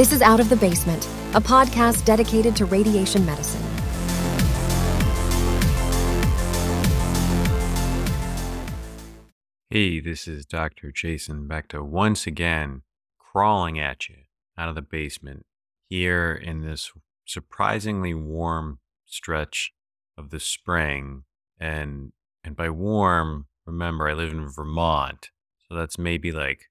This is Out of the Basement, a podcast dedicated to radiation medicine. Hey, this is Dr. Jason Beckta once again crawling at you out of the basement here in this surprisingly warm stretch of the spring. And and by warm, remember I live in Vermont, so that's maybe like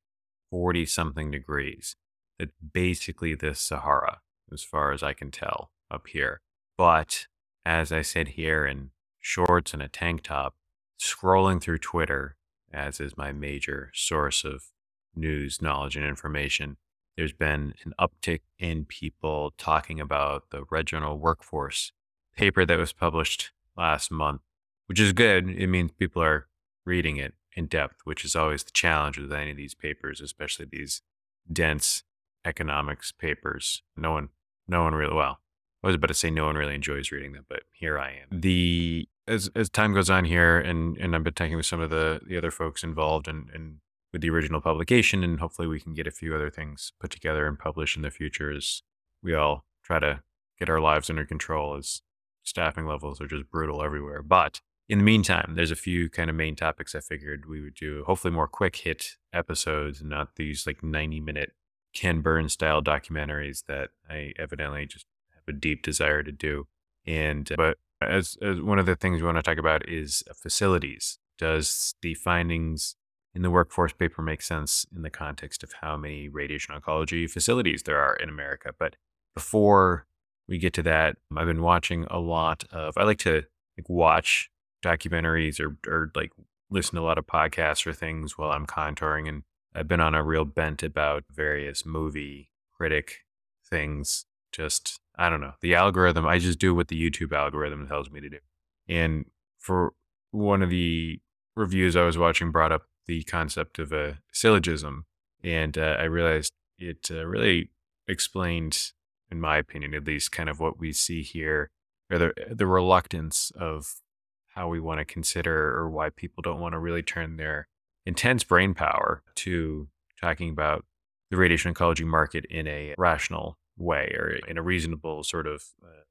40 something degrees. It's basically the Sahara, as far as I can tell up here. But as I sit here in shorts and a tank top, scrolling through Twitter, as is my major source of news, knowledge, and information, there's been an uptick in people talking about the regional workforce paper that was published last month, which is good. It means people are reading it in depth, which is always the challenge with any of these papers, especially these dense economics papers. No one, no one really, well, I was about to say no one really enjoys reading them, but here I am. The as as time goes on here, and and I've been talking with some of the the other folks involved and and with the original publication, and hopefully we can get a few other things put together and published in the future as we all try to get our lives under control as staffing levels are just brutal everywhere. But in the meantime, there's a few kind of main topics I figured we would do, hopefully more quick hit episodes and not these like 90 minute Ken Burns style documentaries that I evidently just have a deep desire to do. And, but as, as one of the things we want to talk about is uh, facilities. Does the findings in the workforce paper make sense in the context of how many radiation oncology facilities there are in America? But before we get to that, I've been watching a lot of, I like to like watch documentaries or, or like listen to a lot of podcasts or things while I'm contouring. And I've been on a real bent about various movie critic things. Just, I don't know, the algorithm, I just do what the YouTube algorithm tells me to do. And for one of the reviews I was watching, brought up the concept of a syllogism. And uh, I realized it uh, really explained, in my opinion, at least, kind of what we see here, or the, the reluctance of how we want to consider or why people don't want to really turn their intense brain power to talking about the radiation oncology market in a rational way or in a reasonable sort of uh,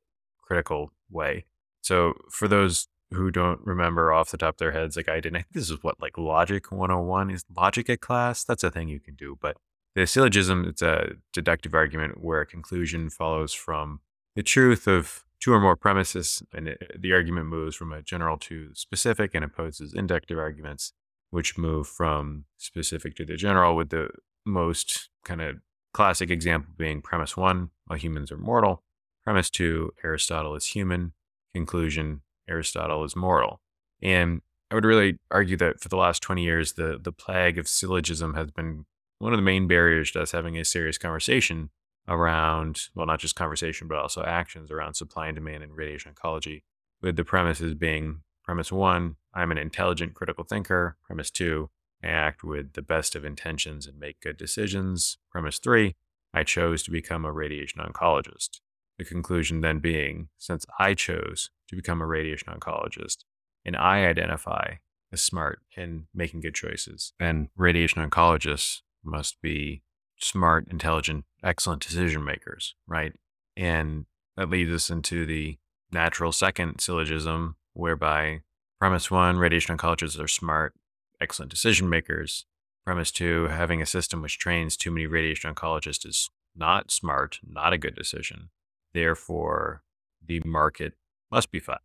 critical way. So for those who don't remember off the top of their heads like I didn't, I think this is what like logic 101 is logic at class. That's a thing you can do, but the syllogism it's a deductive argument where a conclusion follows from the truth of two or more premises, and it, the argument moves from a general to specific and opposes inductive arguments, which move from specific to the general, with the most kind of classic example being premise one, all humans are mortal. Premise two, Aristotle is human. Conclusion, Aristotle is moral. And I would really argue that for the last 20 years, the, the plague of syllogism has been one of the main barriers to us having a serious conversation around, well, not just conversation, but also actions around supply and demand in radiation oncology, with the premises being premise one, I'm an intelligent critical thinker. Premise two, I act with the best of intentions and make good decisions. Premise three, I chose to become a radiation oncologist. The conclusion then being, since I chose to become a radiation oncologist and I identify as smart in making good choices, then radiation oncologists must be smart, intelligent, excellent decision makers, right? And that leads us into the natural second syllogism, whereby premise one, radiation oncologists are smart, excellent decision makers. Premise two, having a system which trains too many radiation oncologists is not smart, not a good decision. Therefore, the market must be fine.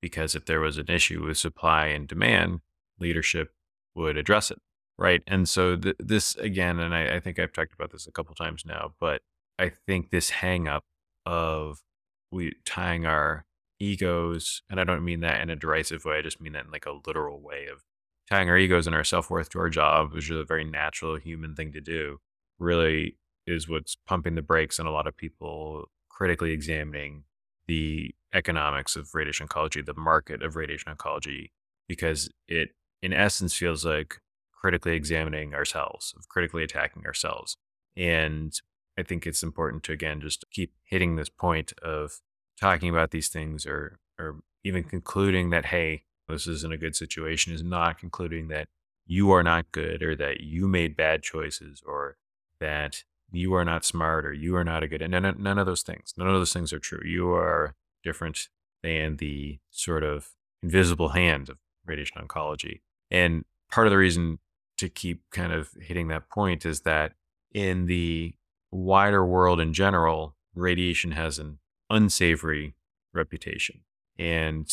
Because if there was an issue with supply and demand, leadership would address it right? And so th- this again, and I, I, think I've talked about this a couple times now, but I think this hang up of we tying our egos, and I don't mean that in a derisive way, I just mean that in like a literal way of tying our egos and our self worth to our job, which is a very natural human thing to do, really is what's pumping the brakes on a lot of people critically examining the economics of radiation oncology, the market of radiation oncology, because it in essence feels like critically examining ourselves, of critically attacking ourselves. And I think it's important to again just keep hitting this point of talking about these things or or even concluding that hey, this isn't a good situation is not concluding that you are not good or that you made bad choices or that you are not smart or you are not a good, and none, none of those things, none of those things are true. You are different than the sort of invisible hand of radiation oncology. And part of the reason to keep kind of hitting that point is that in the wider world in general, radiation has an unsavory reputation. And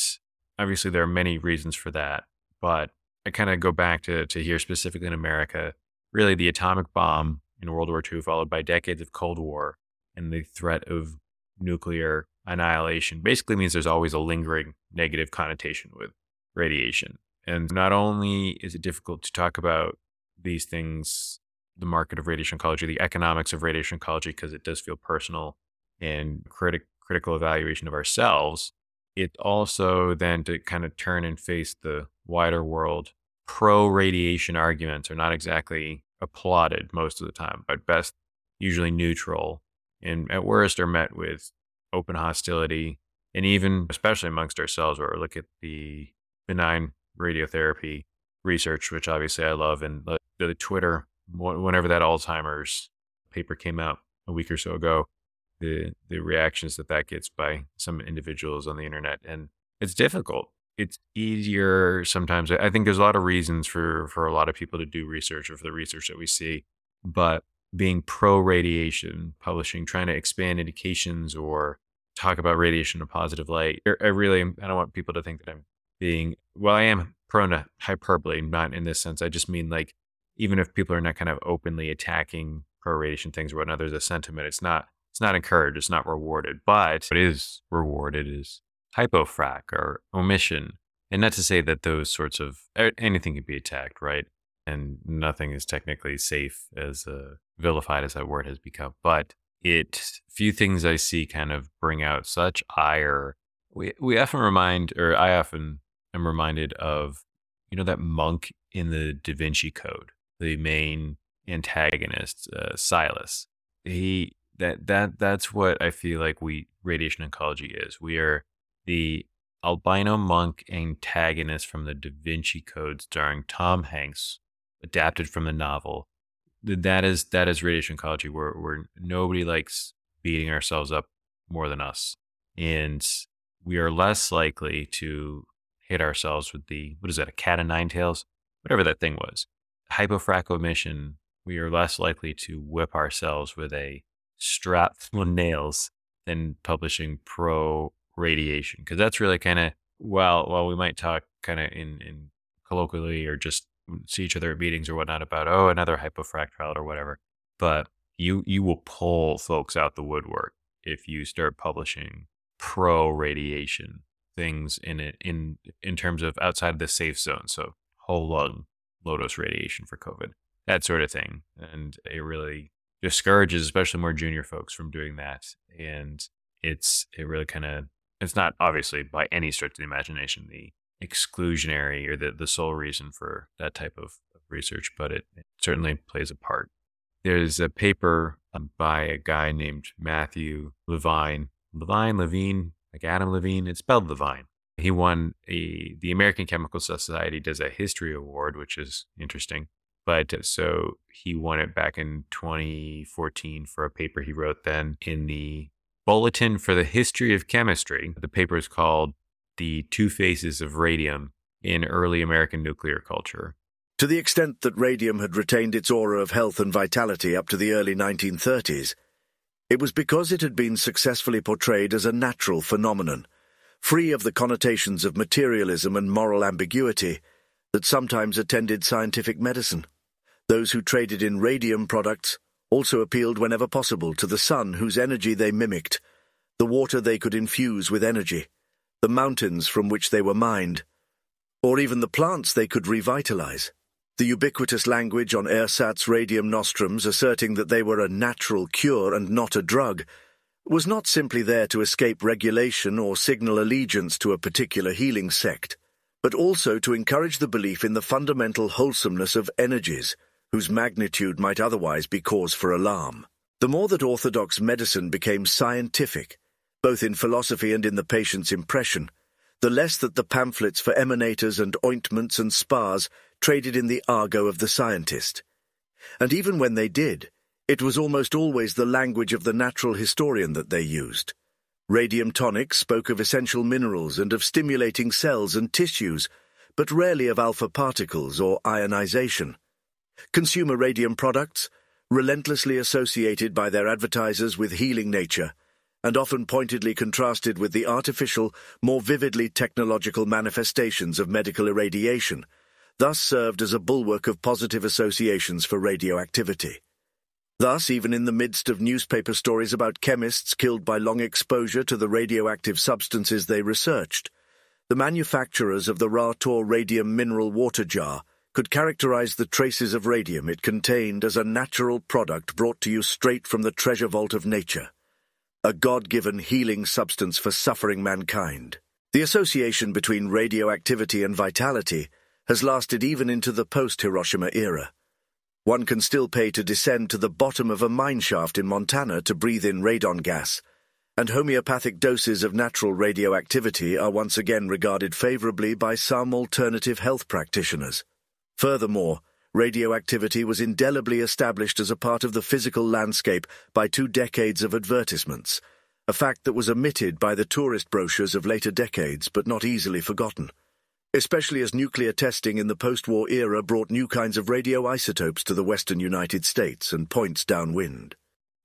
obviously, there are many reasons for that. But I kind of go back to, to here specifically in America, really the atomic bomb in World War II, followed by decades of Cold War and the threat of nuclear annihilation, basically means there's always a lingering negative connotation with radiation. And not only is it difficult to talk about these things, the market of radiation oncology, the economics of radiation oncology, because it does feel personal and critic, critical evaluation of ourselves, it also then to kind of turn and face the wider world. Pro radiation arguments are not exactly applauded most of the time, but best usually neutral, and at worst are met with open hostility, and even especially amongst ourselves, where we look at the benign radiotherapy research, which obviously I love, and the, the Twitter whenever that Alzheimer's paper came out a week or so ago, the the reactions that that gets by some individuals on the internet, and it's difficult. It's easier sometimes. I think there's a lot of reasons for for a lot of people to do research or for the research that we see, but being pro radiation, publishing, trying to expand indications or talk about radiation in a positive light. I really, I don't want people to think that I'm being, well, I am prone to hyperbole, not in this sense. I just mean like, even if people are not kind of openly attacking pro radiation things or whatnot, there's a sentiment. It's not, it's not encouraged. It's not rewarded, but what is rewarded is hypofrac or omission. And not to say that those sorts of anything can be attacked, right? And nothing is technically safe as uh, vilified as that word has become. But it, few things I see kind of bring out such ire. We we often remind, or I often am reminded of, you know, that monk in the Da Vinci Code, the main antagonist, uh, Silas. He that that that's what I feel like we radiation oncology is. We are the albino monk antagonist from the Da Vinci Code, starring Tom Hanks, adapted from the novel. That is that is radiation oncology, where where nobody likes beating ourselves up more than us, and we are less likely to hit ourselves with the what is that a cat of nine tails whatever that thing was hypofrac omission we are less likely to whip ourselves with a strap full of nails than publishing pro radiation because that's really kind of well while we might talk kind of in in colloquially or just see each other at meetings or whatnot about oh another hypofrac trial or whatever but you you will pull folks out the woodwork if you start publishing pro radiation things in it in in terms of outside of the safe zone. So whole lung low dose radiation for COVID, that sort of thing, and it really discourages especially more junior folks from doing that. And it's it really kind of it's not obviously by any stretch of the imagination the exclusionary or the, the sole reason for that type of research, but it, it certainly plays a part. There's a paper um, by a guy named Matthew Lavine, Levine, Levine, like Adam Levine. It's spelled Lavine. He won a the American Chemical Society does a history award, which is interesting. But uh, so he won it back in 2014 for a paper he wrote then in the Bulletin for the History of Chemistry. The paper is called The Two Faces of Radium in Early American Nuclear Culture. To the extent that radium had retained its aura of health and vitality up to the early 1930s, it was because it had been successfully portrayed as a natural phenomenon, free of the connotations of materialism and moral ambiguity that sometimes attended scientific medicine. Those who traded in radium products also appealed whenever possible to the sun whose energy they mimicked, the water they could infuse with energy, the mountains from which they were mined, or even the plants they could revitalize. The ubiquitous language on ersatz radium nostrums asserting that they were a natural cure and not a drug was not simply there to escape regulation or signal allegiance to a particular healing sect, but also to encourage the belief in the fundamental wholesomeness of energies, whose magnitude might otherwise be cause for alarm. The more that orthodox medicine became scientific, both in philosophy and in the patient's impression, the less that the pamphlets for emanators and ointments and spas traded in the argot of the scientist. And even when they did, It was almost always the language of the natural historian that they used. Radium tonics spoke of essential minerals and of stimulating cells and tissues, but rarely of alpha particles or ionization. Consumer radium products, relentlessly associated by their advertisers with healing nature, and often pointedly contrasted with the artificial, more vividly technological manifestations of medical irradiation, thus served as a bulwark of positive associations for radioactivity. Thus, even in the midst of newspaper stories about chemists killed by long exposure to the radioactive substances they researched, the manufacturers of the Ra-Tor radium mineral water jar could characterize the traces of radium it contained as a natural product brought to you straight from the treasure vault of nature, a God-given healing substance for suffering mankind. The association between radioactivity and vitality has lasted even into the post-Hiroshima era. One can still pay to descend to the bottom of a mine shaft in Montana to breathe in radon gas, and homeopathic doses of natural radioactivity are once again regarded favorably by some alternative health practitioners. Furthermore, radioactivity was indelibly established as a part of the physical landscape by two decades of advertisements, a fact that was omitted by the tourist brochures of later decades but not easily forgotten especially as nuclear testing in the post-war era brought new kinds of radioisotopes to the western United States and points downwind.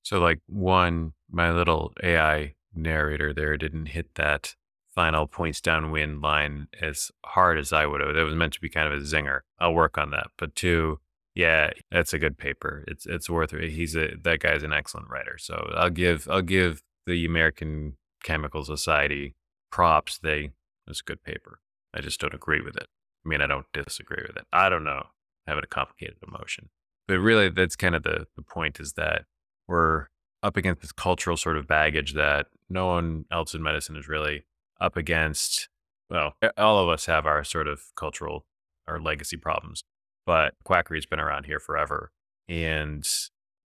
So, like, one, my little AI narrator there didn't hit that final points downwind line as hard as I would have. That was meant to be kind of a zinger. I'll work on that. But two, yeah, that's a good paper. It's it's worth it. He's a that guy's an excellent writer. So I'll give I'll give the American Chemical Society props. They it's a good paper. I just don't agree with it. I mean, I don't disagree with it. I don't know. Having a complicated emotion. But really, that's kind of the, the point is that we're up against this cultural sort of baggage that no one else in medicine is really up against. Well, all of us have our sort of cultural or legacy problems, but quackery has been around here forever. And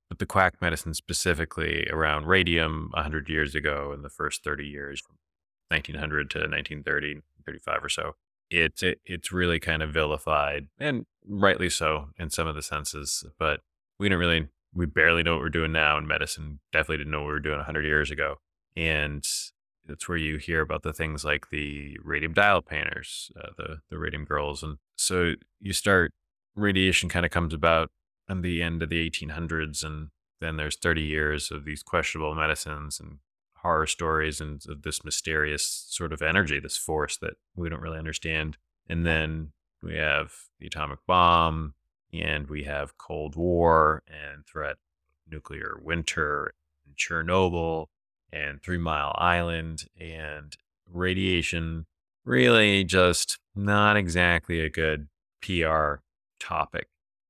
but the quack medicine specifically around radium 100 years ago in the first 30 years, from 1900 to 1930, 35 or so, it, it it's really kind of vilified, and rightly so in some of the senses. But we don't really, we barely know what we're doing now in medicine. Definitely didn't know what we were doing 100 years ago. And that's where you hear about the things like the radium dial painters, uh, the the radium girls, and so you start radiation kind of comes about in the end of the 1800s, and then there's 30 years of these questionable medicines and horror stories and of this mysterious sort of energy, this force that we don't really understand. And then we have the atomic bomb, and we have Cold War and threat nuclear winter, and Chernobyl, and Three Mile Island, and radiation. Really, just not exactly a good PR topic,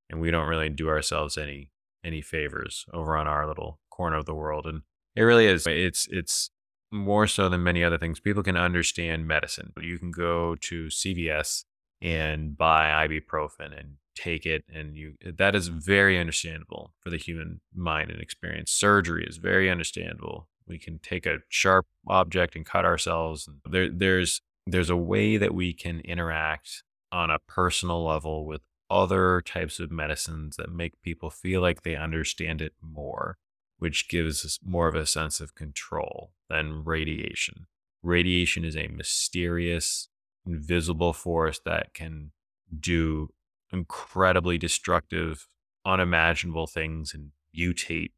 and we don't really do ourselves any any favors over on our little corner of the world. And it really is. It's it's more so than many other things. People can understand medicine. You can go to CVS and buy ibuprofen and take it and you that is very understandable for the human mind and experience. Surgery is very understandable. We can take a sharp object and cut ourselves. There there's there's a way that we can interact on a personal level with other types of medicines that make people feel like they understand it more which gives us more of a sense of control than radiation. Radiation is a mysterious, invisible force that can do incredibly destructive, unimaginable things and mutate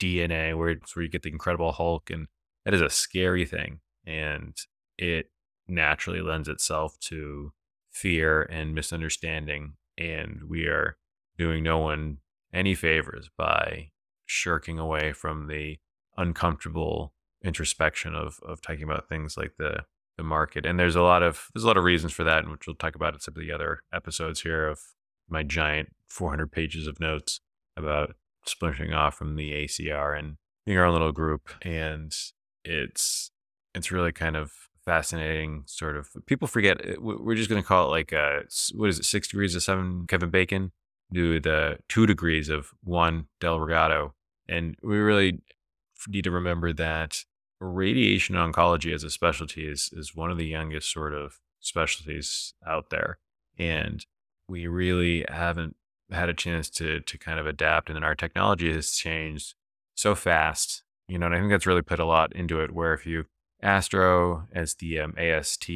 DNA, where it's where you get the Incredible Hulk, and that is a scary thing, and it naturally lends itself to fear and misunderstanding, and we are doing no one any favors by shirking away from the uncomfortable introspection of of talking about things like the the market. And there's a lot of there's a lot of reasons for that, which we'll talk about in some of the other episodes here of my giant 400 pages of notes about splintering off from the ACR and being our own little group. And it's it's really kind of fascinating. Sort of people forget eh, we're just going to call it like uh what is it six degrees of seven Kevin Bacon do the two degrees of one Delgado and we really need to remember that radiation oncology as a specialty is, is one of the youngest sort of specialties out there. And we really haven't had a chance to to kind of adapt, and then our technology has changed so fast. You know, and I think that's really put a lot into it. Where if you Astro as the um, AST,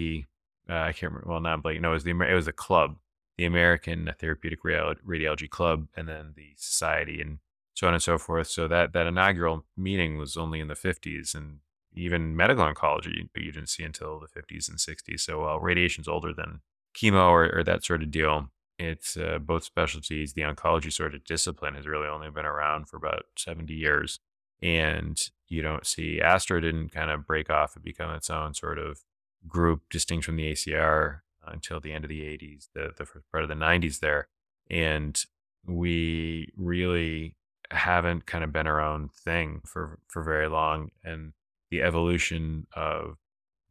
uh, I can't remember. Well, not Blake. No, it was the it was a club, the American Therapeutic Radiology Club, and then the Society, and so on and so forth. So that that inaugural meeting was only in the 50s, and even medical oncology you didn't see until the 50s and 60s. So radiation's older than chemo or, or that sort of deal, it's uh, both specialties. The oncology sort of discipline has really only been around for about 70 years. And you don't see Astro didn't kind of break off and become its own sort of group distinct from the ACR until the end of the 80s, the, the first part of the 90s there. And we really haven't kind of been our own thing for, for very long. And the evolution of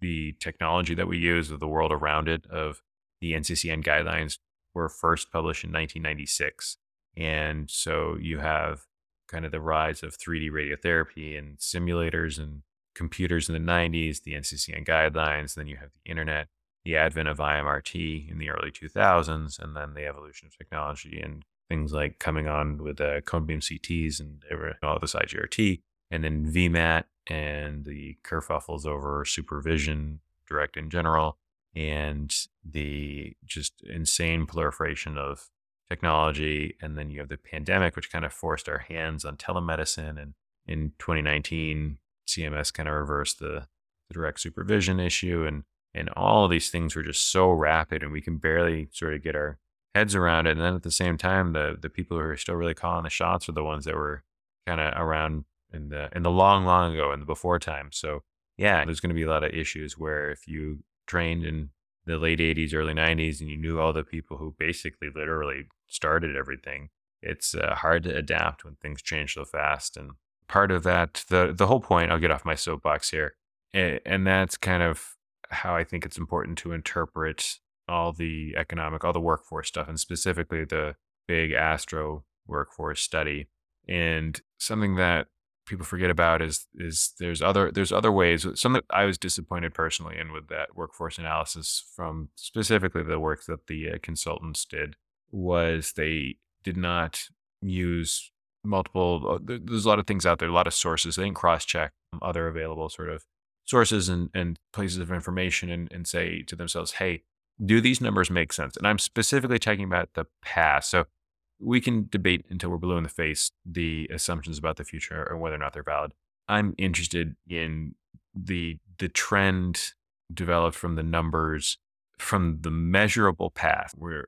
the technology that we use, of the world around it, of the NCCN guidelines were first published in 1996. And so you have kind of the rise of 3D radiotherapy and simulators and computers in the 90s, the NCCN guidelines, then you have the internet, the advent of IMRT in the early 2000s, and then the evolution of technology and things like coming on with uh, cone beam CTs and all this IGRT, and then VMAT and the kerfuffles over supervision, direct in general, and the just insane proliferation of technology. And then you have the pandemic, which kind of forced our hands on telemedicine. And in 2019, CMS kind of reversed the, the direct supervision issue. And, and all of these things were just so rapid, and we can barely sort of get our heads around it. And then at the same time, the, the people who are still really calling the shots are the ones that were kind of around in the in the long, long ago in the before time. So yeah, there's going to be a lot of issues where if you trained in the late 80s, early 90s, and you knew all the people who basically literally started everything, it's uh, hard to adapt when things change so fast. And part of that, the the whole point, I'll get off my soapbox here, and that's kind of how I think it's important to interpret all the economic, all the workforce stuff, and specifically the big Astro workforce study. And something that people forget about is is there's other there's other ways. Something I was disappointed personally in with that workforce analysis from specifically the work that the uh, consultants did was they did not use multiple. Uh, there's a lot of things out there, a lot of sources. They didn't cross check other available sort of sources and, and places of information and, and say to themselves, hey, do these numbers make sense? And I'm specifically talking about the past. So we can debate until we're blue in the face the assumptions about the future or whether or not they're valid. I'm interested in the the trend developed from the numbers from the measurable path where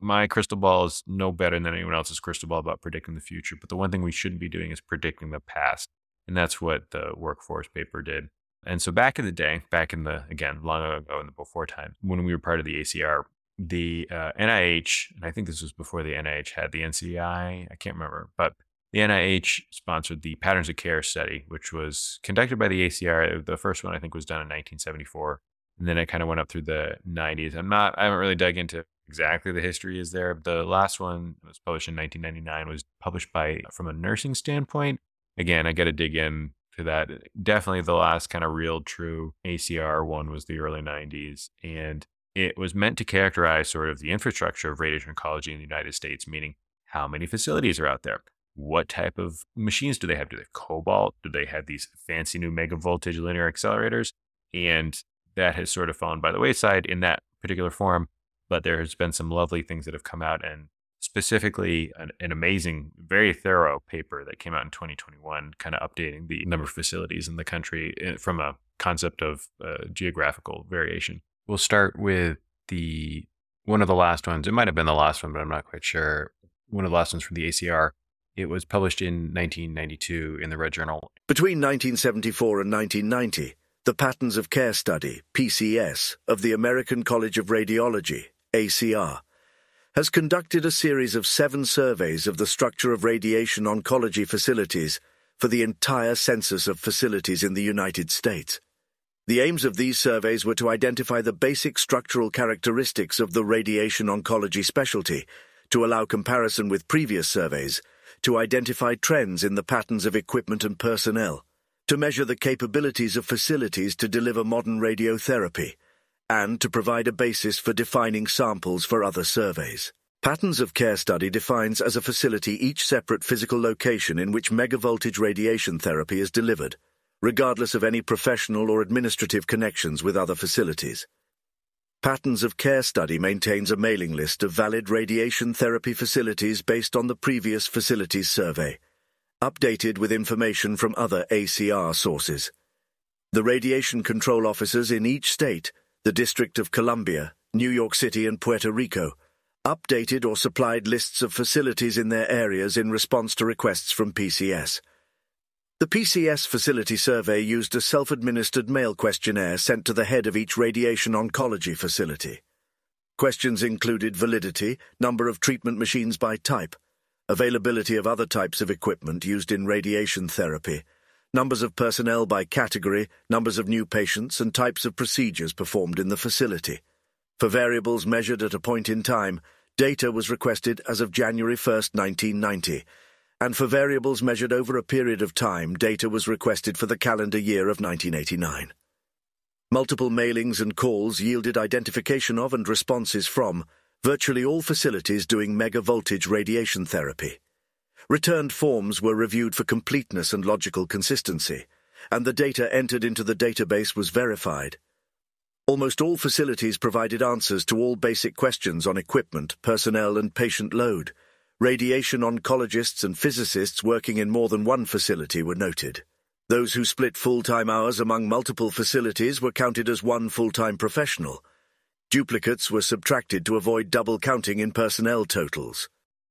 my crystal ball is no better than anyone else's crystal ball about predicting the future but the one thing we shouldn't be doing is predicting the past and that's what the workforce paper did and so back in the day back in the again long ago in the before time when we were part of the acr the uh, NIH, and I think this was before the NIH had the NCI, I can't remember, but the NIH sponsored the Patterns of Care study, which was conducted by the ACR. The first one I think was done in 1974, and then it kind of went up through the 90s. I'm not, I haven't really dug into exactly the history is there. The last one was published in 1999, was published by from a nursing standpoint. Again, I got to dig in to that. Definitely the last kind of real true ACR one was the early 90s, and it was meant to characterize sort of the infrastructure of radiation oncology in the United States, meaning how many facilities are out there? What type of machines do they have? Do they have cobalt? Do they have these fancy new mega voltage linear accelerators? And that has sort of fallen by the wayside in that particular form. But there has been some lovely things that have come out, and specifically an, an amazing, very thorough paper that came out in 2021, kind of updating the number of facilities in the country eh, from a concept of uh, geographical variation. We'll start with the one of the last ones. It might have been the last one, but I'm not quite sure. One of the last ones from the ACR. It was published in 1992 in the Red Journal. Between 1974 and 1990, the Patterns of Care Study, PCS, of the American College of Radiology, ACR, has conducted a series of seven surveys of the structure of radiation oncology facilities for the entire census of facilities in the United States. The aims of these surveys were to identify the basic structural characteristics of the radiation oncology specialty, to allow comparison with previous surveys, to identify trends in the patterns of equipment and personnel, to measure the capabilities of facilities to deliver modern radiotherapy, and to provide a basis for defining samples for other surveys. Patterns of Care study defines as a facility each separate physical location in which megavoltage radiation therapy is delivered, regardless of any professional or administrative connections with other facilities. Patterns of Care study maintains a mailing list of valid radiation therapy facilities based on the previous facilities survey, updated with information from other ACR sources. The radiation control officers in each state, the District of Columbia, New York City, and Puerto Rico, updated or supplied lists of facilities in their areas in response to requests from PCS. The PCS facility survey used a self-administered mail questionnaire sent to the head of each radiation oncology facility. Questions included validity, number of treatment machines by type, availability of other types of equipment used in radiation therapy, numbers of personnel by category, numbers of new patients, and types of procedures performed in the facility. For variables measured at a point in time, data was requested as of January 1, 1990, and for variables measured over a period of time, data was requested for the calendar year of 1989. Multiple mailings and calls yielded identification of and responses from virtually all facilities doing megavoltage radiation therapy. Returned forms were reviewed for completeness and logical consistency, and the data entered into the database was verified. Almost all facilities provided answers to all basic questions on equipment, personnel, and patient load. Radiation oncologists and physicists working in more than one facility were noted. Those who split full-time hours among multiple facilities were counted as one full-time professional. Duplicates were subtracted to avoid double counting in personnel totals.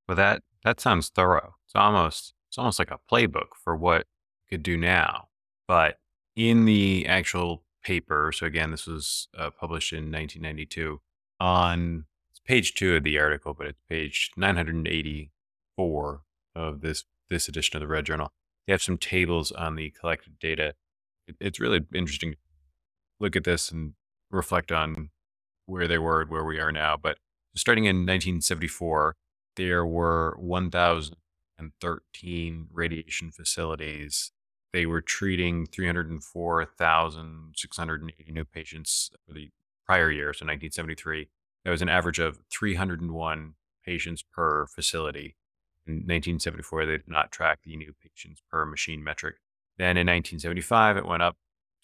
Well, that that sounds thorough. It's almost it's almost like a playbook for what you could do now. But in the actual paper, so again, this was uh, published in 1992 on page two of the article, but it's page 984 of this this edition of the Red Journal. They have some tables on the collected data. It, it's really interesting to look at this and reflect on where they were and where we are now. But starting in 1974, there were 1,013 radiation facilities. They were treating 304,680 new patients for the prior year, so 1973. That was an average of 301 patients per facility. In 1974, they did not track the new patients per machine metric. Then in 1975, it went up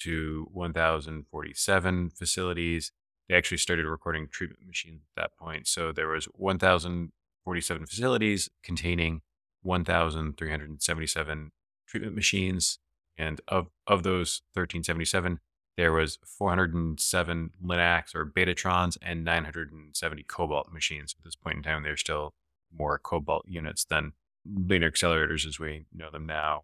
to 1,047 facilities. They actually started recording treatment machines at that point. So there was 1,047 facilities containing 1,377 treatment machines. And of, of those 1377, there was 407 Linacs or Betatrons and 970 Cobalt machines. At this point in time, there's still more Cobalt units than linear accelerators as we know them now.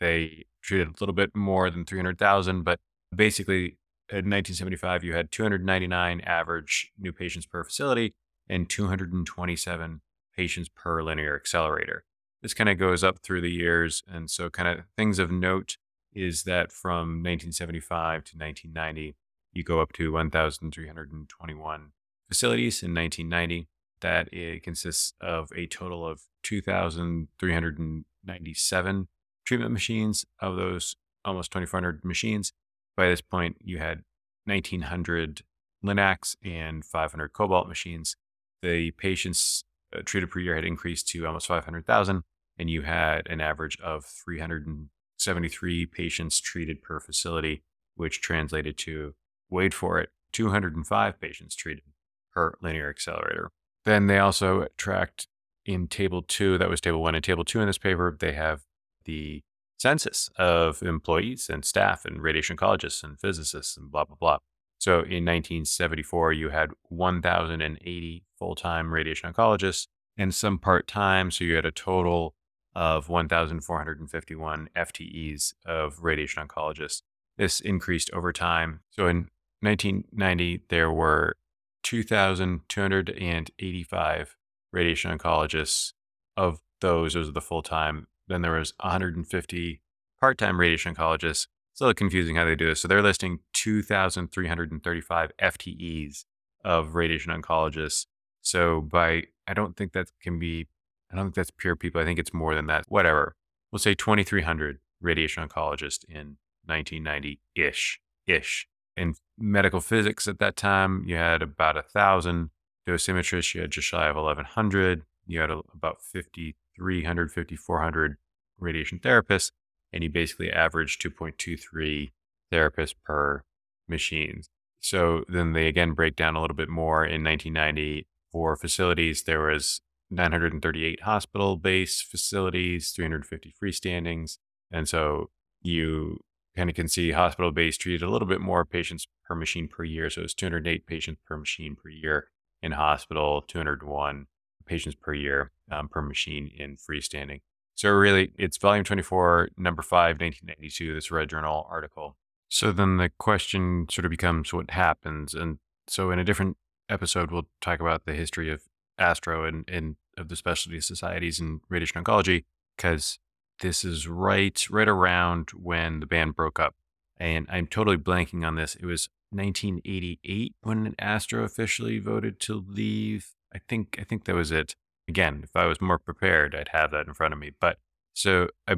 They treated a little bit more than 300,000, but basically in 1975, you had 299 average new patients per facility and 227 patients per linear accelerator. This kind of goes up through the years. And so, kind of things of note is that from 1975 to 1990, you go up to 1,321 facilities in 1990. That it consists of a total of 2,397 treatment machines. Of those almost 2,400 machines, by this point, you had 1,900 Linacs and 500 Cobalt machines. The patients uh, treated per year had increased to almost 500,000, and you had an average of 300. 73 patients treated per facility, which translated to, wait for it, 205 patients treated per linear accelerator. Then they also tracked in table two, that was table one and table two in this paper, they have the census of employees and staff and radiation oncologists and physicists and blah, blah, blah. So in 1974, you had 1,080 full time radiation oncologists and some part time. So you had a total of 1,451 FTEs of radiation oncologists. This increased over time. So in 1990, there were 2,285 radiation oncologists. Of those, those are the full time. Then there was 150 part time radiation oncologists. It's a little confusing how they do this. So they're listing 2,335 FTEs of radiation oncologists. So by, I don't think that can be I don't think that's pure people. I think it's more than that. Whatever. We'll say 2,300 radiation oncologists in 1990 ish. Ish. In medical physics at that time, you had about a thousand. dosimetrists, you had just shy of 1,100. You had a, about 5,300, 5,400 radiation therapists, and you basically averaged 2.23 therapists per machine. So then they again break down a little bit more in 1990 for facilities. There was 938 hospital-based facilities, 350 freestandings, and so you kind of can see hospital-based treated a little bit more patients per machine per year. So it's 208 patients per machine per year in hospital, 201 patients per year um, per machine in freestanding. So really, it's volume 24, number 5, 1992, this Red Journal article. So then the question sort of becomes what happens. And so in a different episode, we'll talk about the history of Astro and, and of the specialty societies in radiation oncology, because this is right right around when the band broke up. And I'm totally blanking on this. It was 1988 when Astro officially voted to leave. I think I think that was it. Again, if I was more prepared, I'd have that in front of me. But so I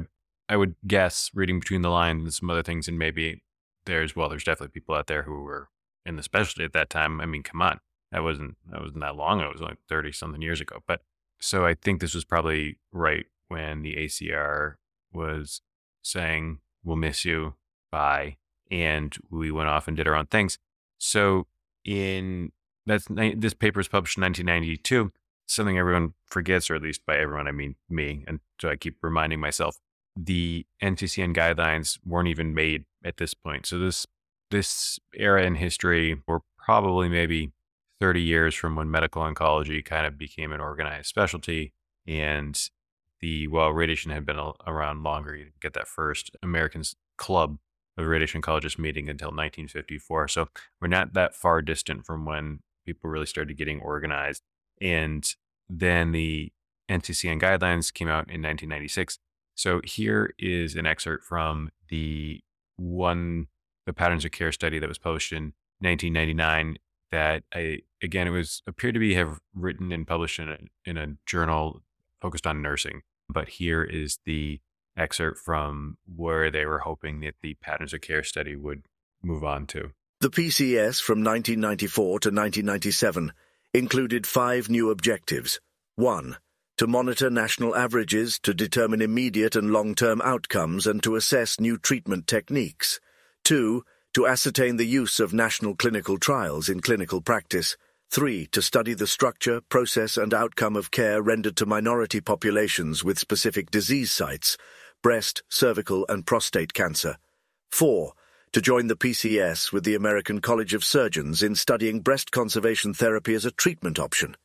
I would guess reading between the lines and some other things, and maybe there's well, there's definitely people out there who were in the specialty at that time. I mean, come on, that wasn't that wasn't that long. It was only thirty something years ago. But so I think this was probably right when the ACR was saying, "We'll miss you, bye," and we went off and did our own things. So in that's this paper was published in 1992. Something everyone forgets, or at least by everyone I mean me, and so I keep reminding myself. The NCCN guidelines weren't even made at this point. So this this era in history, we're probably maybe 30 years from when medical oncology kind of became an organized specialty, and the well, radiation had been around longer. You get that first American Club of Radiation Oncologists meeting until 1954. So we're not that far distant from when people really started getting organized. And then the NCCN guidelines came out in 1996. So here is an excerpt from the one, the patterns of care study that was published in 1999 that I, again, it was appeared to be have written and published in a, in a journal focused on nursing. But here is the excerpt from where they were hoping that the patterns of care study would move on to. The PCS from 1994 to 1997 included five new objectives. 1. To monitor national averages to determine immediate and long-term outcomes and to assess new treatment techniques. 2. To ascertain the use of national clinical trials in clinical practice. 3. To study the structure, process and outcome of care rendered to minority populations with specific disease sites, breast, cervical and prostate cancer. 4 to join the PCS with the American College of Surgeons in studying breast conservation therapy as a treatment option.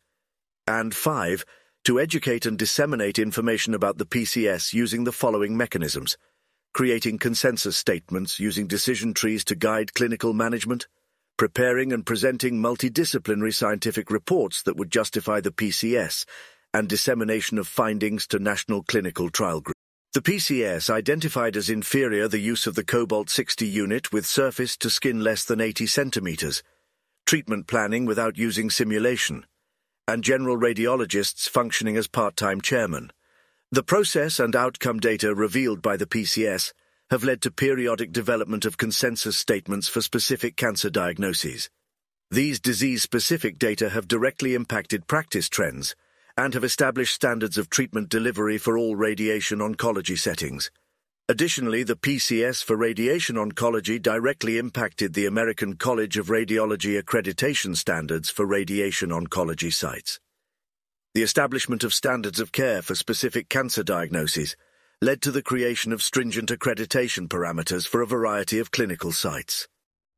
And five, to educate and disseminate information about the PCS using the following mechanisms creating consensus statements using decision trees to guide clinical management, preparing and presenting multidisciplinary scientific reports that would justify the PCS, and dissemination of findings to national clinical trial groups. The PCS identified as inferior the use of the Cobalt 60 unit with surface to skin less than 80 centimeters, treatment planning without using simulation, and general radiologists functioning as part-time chairman. The process and outcome data revealed by the PCS have led to periodic development of consensus statements for specific cancer diagnoses. These disease-specific data have directly impacted practice trends, and have established standards of treatment delivery for all radiation oncology settings. Additionally, the PCS for radiation oncology directly impacted the American College of Radiology accreditation standards for radiation oncology sites. The establishment of standards of care for specific cancer diagnoses led to the creation of stringent accreditation parameters for a variety of clinical sites.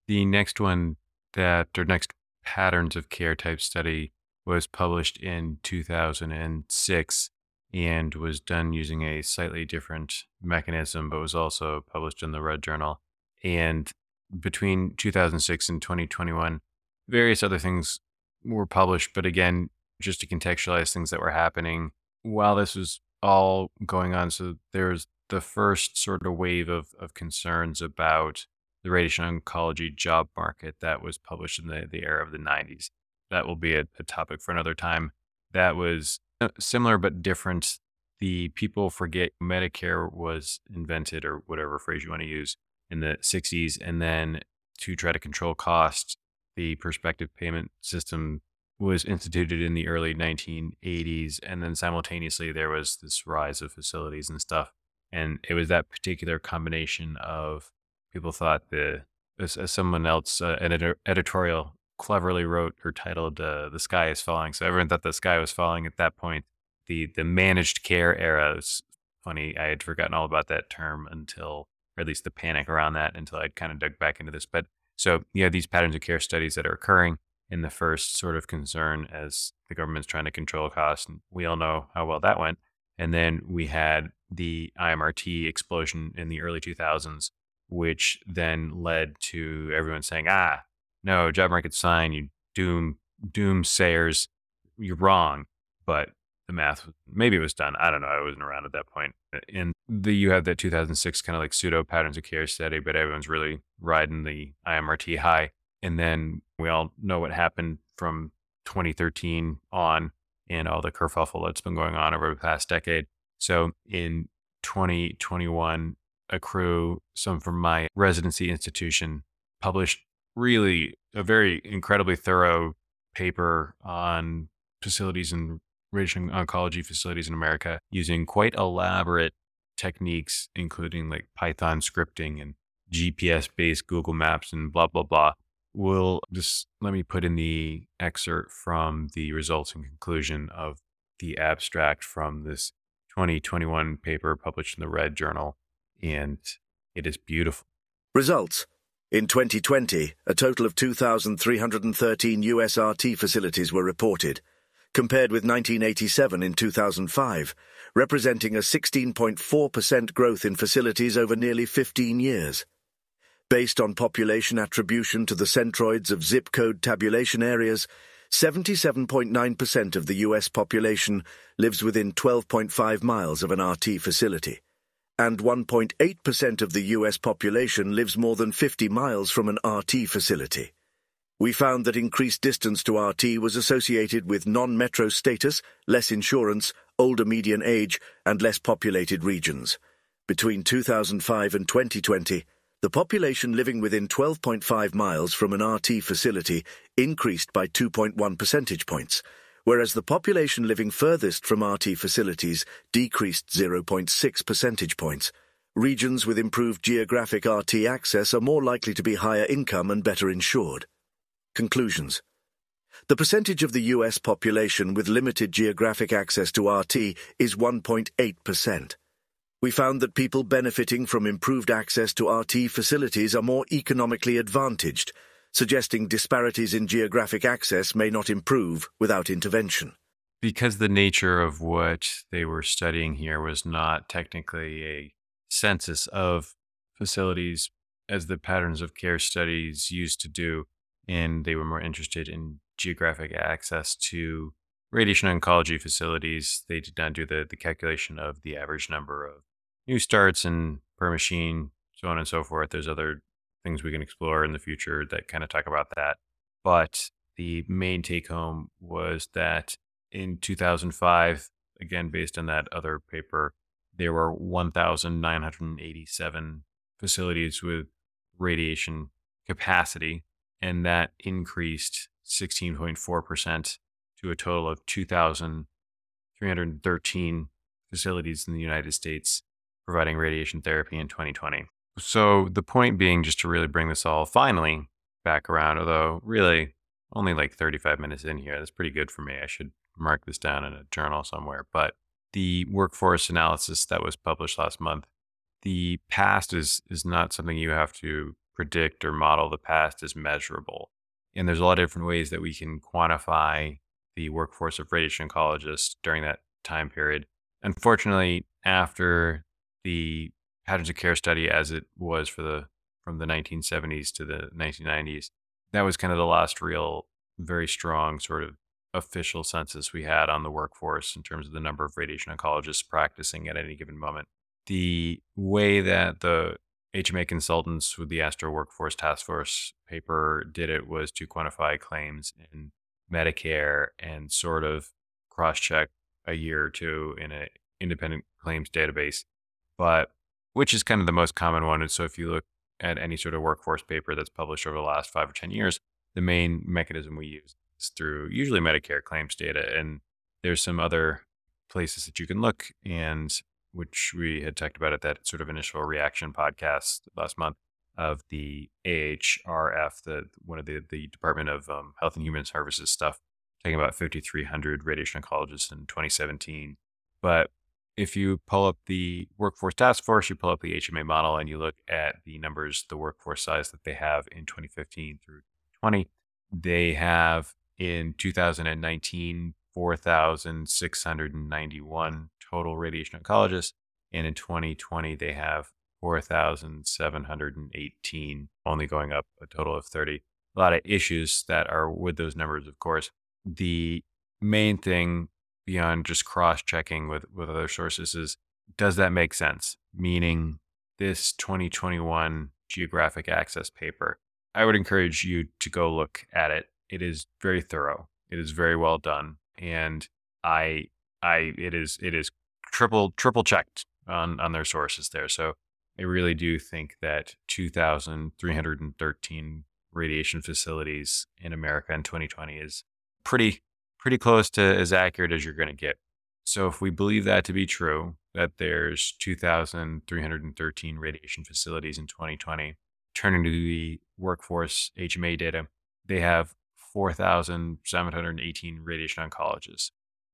The next one that, or next patterns of care type study was published in 2006 and was done using a slightly different mechanism, but was also published in the Red Journal. And between 2006 and 2021, various other things were published. But again, just to contextualize things that were happening while this was all going on. So there was the first sort of wave of, of concerns about the radiation oncology job market that was published in the, the era of the 90s that will be a, a topic for another time. That was uh, similar but different. The people forget Medicare was invented, or whatever phrase you want to use, in the 60s. And then to try to control costs, the prospective payment system was instituted in the early 1980s. And then simultaneously, there was this rise of facilities and stuff. And it was that particular combination of people thought the, as, as someone else, uh, an ed- editorial cleverly wrote or titled uh, "The Sky Is Falling." So everyone thought the sky was falling at that point. The the managed care era was funny. I had forgotten all about that term until, or at least the panic around that, until I'd kind of dug back into this. But so have these patterns of care studies that are occurring in the first sort of concern as the government's trying to control costs, and we all know how well that went. And then we had the IMRT explosion in the early 2000s, which then led to everyone saying, "Ah, no, job market sign, you doom doomsayers, you're wrong. But the math, maybe it was done. I don't know. I wasn't around at that point. And the you have that 2006 kind of like pseudo patterns of care study, but everyone's really riding the IMRT high. And then we all know what happened from 2013 on and all the kerfuffle that's been going on over the past decade. So in 2021, a crew, some from my residency institution, published really a very incredibly thorough paper on facilities and radiation oncology facilities in America using quite elaborate techniques, including like Python scripting and GPS based Google Maps and blah, blah, blah. We'll just let me put in the excerpt from the results and conclusion of the abstract from this 2021 paper published in the Red Journal. And it is beautiful. Results in 2020, a total of 2,313 USRT facilities were reported, compared with 1987 in 2005, representing a 16.4% growth in facilities over nearly 15 years. Based on population attribution to the centroids of zip code tabulation areas, 77.9% of the US population lives within 12.5 miles of an RT facility and 1.8% of the US population lives more than 50 miles from an RT facility. We found that increased distance to RT was associated with non-metro status, less insurance, older median age, and less populated regions. Between 2005 and 2020, the population living within 12.5 miles from an RT facility increased by 2.1 percentage points, whereas the population living furthest from RT facilities decreased 0.6 percentage points. Regions with improved geographic RT access are more likely to be higher income and better insured. Conclusions The percentage of the US population with limited geographic access to RT is 1.8%. We found that people benefiting from improved access to RT facilities are more economically advantaged suggesting disparities in geographic access may not improve without intervention. Because the nature of what they were studying here was not technically a census of facilities as the patterns of care studies used to do, and they were more interested in geographic access to radiation oncology facilities. They did not do the, the calculation of the average number of new starts and per machine, so on and so forth. There's other things we can explore in the future that kind of talk about that. But the main take home was that in 2005, again, based on that other paper, there were 1,987 facilities with radiation capacity, and that increased 16.4% to a total of 2,313 facilities in the United States providing radiation therapy in 2020. So the point being, just to really bring this all finally back around, although really only like 35 minutes in here, that's pretty good for me. I should mark this down in a journal somewhere. But the workforce analysis that was published last month, the past is is not something you have to predict or model. The past is measurable. And there's a lot of different ways that we can quantify the workforce of radiation oncologists during that time period. Unfortunately, after the patterns of care study as it was for the from the 1970s to the 1990s. That was kind of the last real, very strong sort of official census we had on the workforce in terms of the number of radiation oncologists practicing at any given moment. The way that the HMA consultants with the Astro Workforce Task Force paper did it was to quantify claims in Medicare and sort of cross check a year or two in an independent claims database. But which is kind of the most common one. And so if you look at any sort of workforce paper that's published over the last five or 10 years, the main mechanism we use is through usually Medicare claims data. And there's some other places that you can look, and which we had talked about at that sort of initial reaction podcast last month of the AHRF, the one of the, the Department of um, Health and Human Services stuff, talking about 5,300 radiation oncologists in 2017. But if you pull up the workforce task force, you pull up the HMA model, and you look at the numbers, the workforce size that they have in 2015 through 20, they have in 2019 4,691 total radiation oncologists, and in 2020 they have 4,718, only going up a total of 30. A lot of issues that are with those numbers, of course. The main thing beyond just cross checking with, with other sources is does that make sense? Meaning, this 2021 geographic access paper, I would encourage you to go look at it. It is very thorough, it is very well done. And I, I, it is, it is triple, triple checked on, on their sources there. So I really do think that 2,313 radiation facilities in America in 2020 is pretty pretty close to as accurate as you're going to get. So if we believe that to be true, that there's 2,313 radiation facilities in 2020, turning to the workforce HMA data, they have 4,718 radiation oncologists.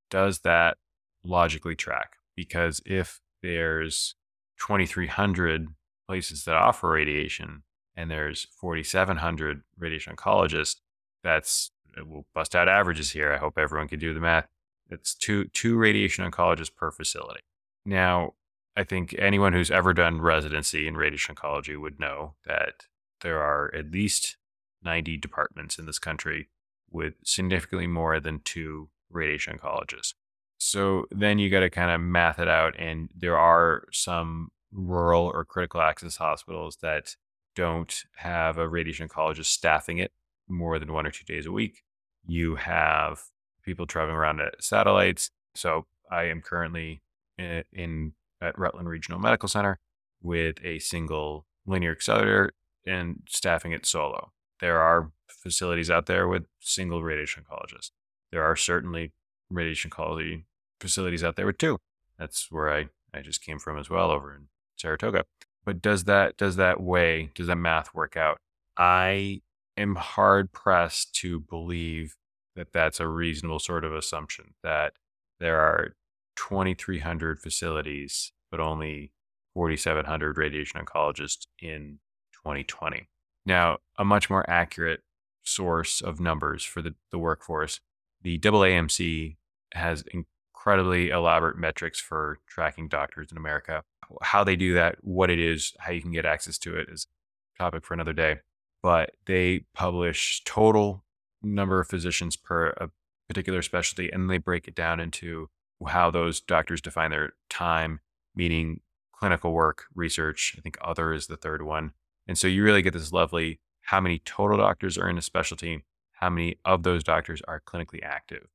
Does that logically track? Because if there's 2,300 places that offer radiation and there's 4,700 radiation oncologists, that's we'll bust out averages here. I hope everyone can do the math. It's two two radiation oncologists per facility. Now, I think anyone who's ever done residency in radiation oncology would know that there are at least 90 departments in this country with significantly more than two radiation oncologists. So then you got to kind of math it out. And there are some rural or critical access hospitals that don't have a radiation oncologist staffing it more than one or two days a week. You have people traveling around at satellites. So I am currently in, in at Rutland Regional Medical Center with a single linear accelerator and staffing it solo. There are facilities out there with single radiation oncologists. There are certainly radiation oncology facilities out there with two. That's where I, I just came from as well over in Saratoga. But does that does that way, does that math work out? I am hard pressed to believe that that's a reasonable sort of assumption that there are 2,300 facilities, but only 4,700 radiation oncologists in 2020. Now, a much more accurate source of numbers for the, the workforce, the AAMC has incredibly elaborate metrics for tracking doctors in America. How they do that, what it is, how you can get access to it is a topic for another day. But they publish total number of physicians per a particular specialty, and they break it down into how those doctors define their time, meaning clinical work, research. I think other is the third one. And so you really get this lovely how many total doctors are in a specialty, how many of those doctors are clinically active.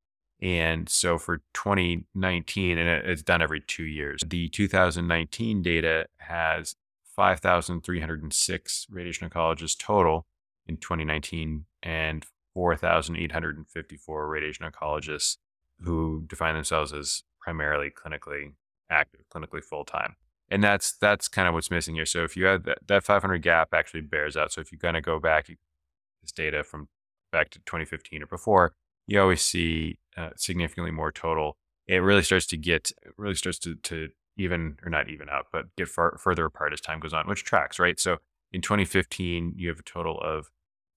And so for 2019, and it's done every two years, the 2019 data has 5,306 radiation oncologists total in 2019 and 4,854 radiation oncologists who define themselves as primarily clinically active, clinically full time. And that's that's kind of what's missing here. So if you have that, that 500 gap actually bears out. So if you kind of go back this data from back to 2015 or before, you always see uh, significantly more total. It really starts to get really starts to, to even or not even out, but get far, further apart as time goes on, which tracks, right? So in 2015, you have a total of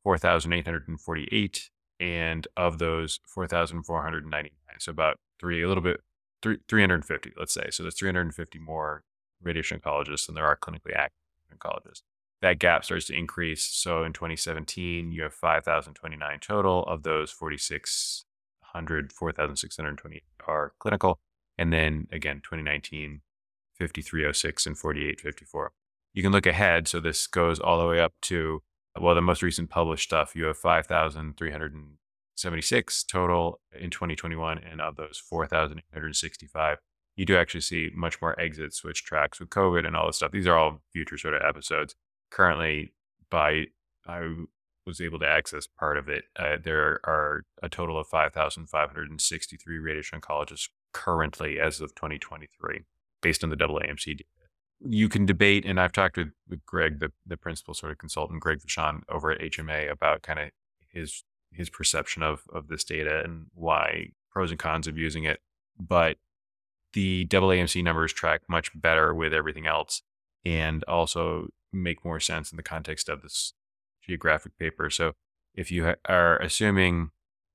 4,848, and of those, 4,499. So about three, a little bit, three, 350, let's say. So there's 350 more radiation oncologists than there are clinically active oncologists. That gap starts to increase. So in 2017, you have 5,029 total. Of those, 4,600, 4,620 are clinical. And then again, 2019, 5306 and 4854. You can look ahead. So this goes all the way up to well, the most recent published stuff, you have 5,376 total in 2021, and of those 4,865, you do actually see much more exits, which tracks with COVID and all this stuff. These are all future sort of episodes. Currently, by I was able to access part of it. Uh, there are a total of 5,563 radiation oncologists currently as of 2023, based on the AAMC. You can debate, and I've talked with, with Greg, the, the principal sort of consultant, Greg Vachon over at HMA about kind of his his perception of of this data and why pros and cons of using it. But the AAMC numbers track much better with everything else and also make more sense in the context of this geographic paper. So if you are assuming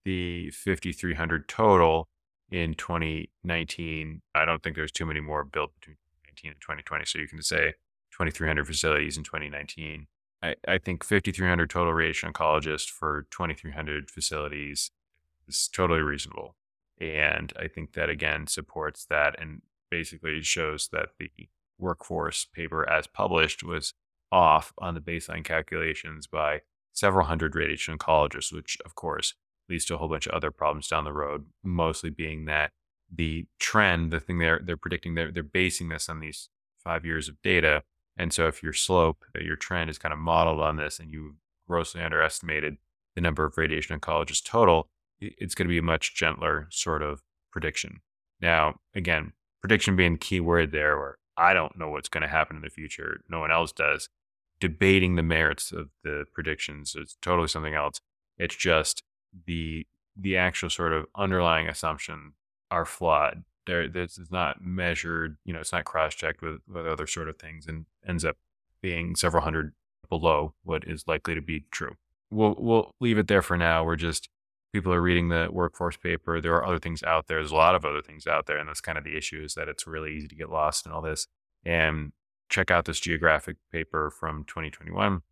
the 5,300 total in 2019, I don't think there's too many more built between 2019 and 2020. So you can say 2,300 facilities in 2019. I, I think 5,300 total radiation oncologists for 2,300 facilities is totally reasonable. And I think that again supports that and basically shows that the workforce paper as published was off on the baseline calculations by several hundred radiation oncologists, which of course leads to a whole bunch of other problems down the road, mostly being that the trend, the thing they're they're predicting they're they're basing this on these five years of data. And so if your slope, uh, your trend is kind of modeled on this and you grossly underestimated the number of radiation oncologists total, it's going to be a much gentler sort of prediction. Now, again, prediction being the key word there, where I don't know what's going to happen in the future. No one else does. Debating the merits of the predictions is totally something else. It's just the the actual sort of underlying assumption are flawed. There, this is not measured. You know, it's not cross checked with with other sort of things, and ends up being several hundred below what is likely to be true. We'll we'll leave it there for now. We're just people are reading the workforce paper. There are other things out there. There's a lot of other things out there. And that's kind of the issue is that it's really easy to get lost in all this. And check out this geographic paper from 2021,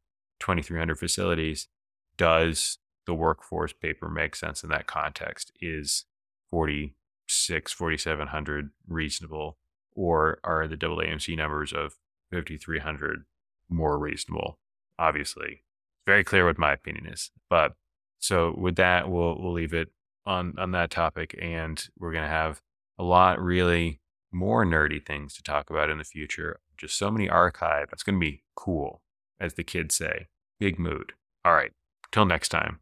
2,300 facilities. Does the workforce paper make sense in that context? Is 46, 4,700 reasonable? Or are the AAMC numbers of 5,300 more reasonable? Obviously, it's very clear what my opinion is. But so with that, we'll we'll leave it on on that topic, and we're gonna have a lot really more nerdy things to talk about in the future. Just so many archive. It's gonna be cool, as the kids say. Big mood. All right. Till next time.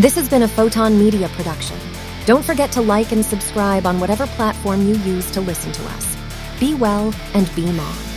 This has been a Photon Media production. Don't forget to like and subscribe on whatever platform you use to listen to us. Be well and be mom.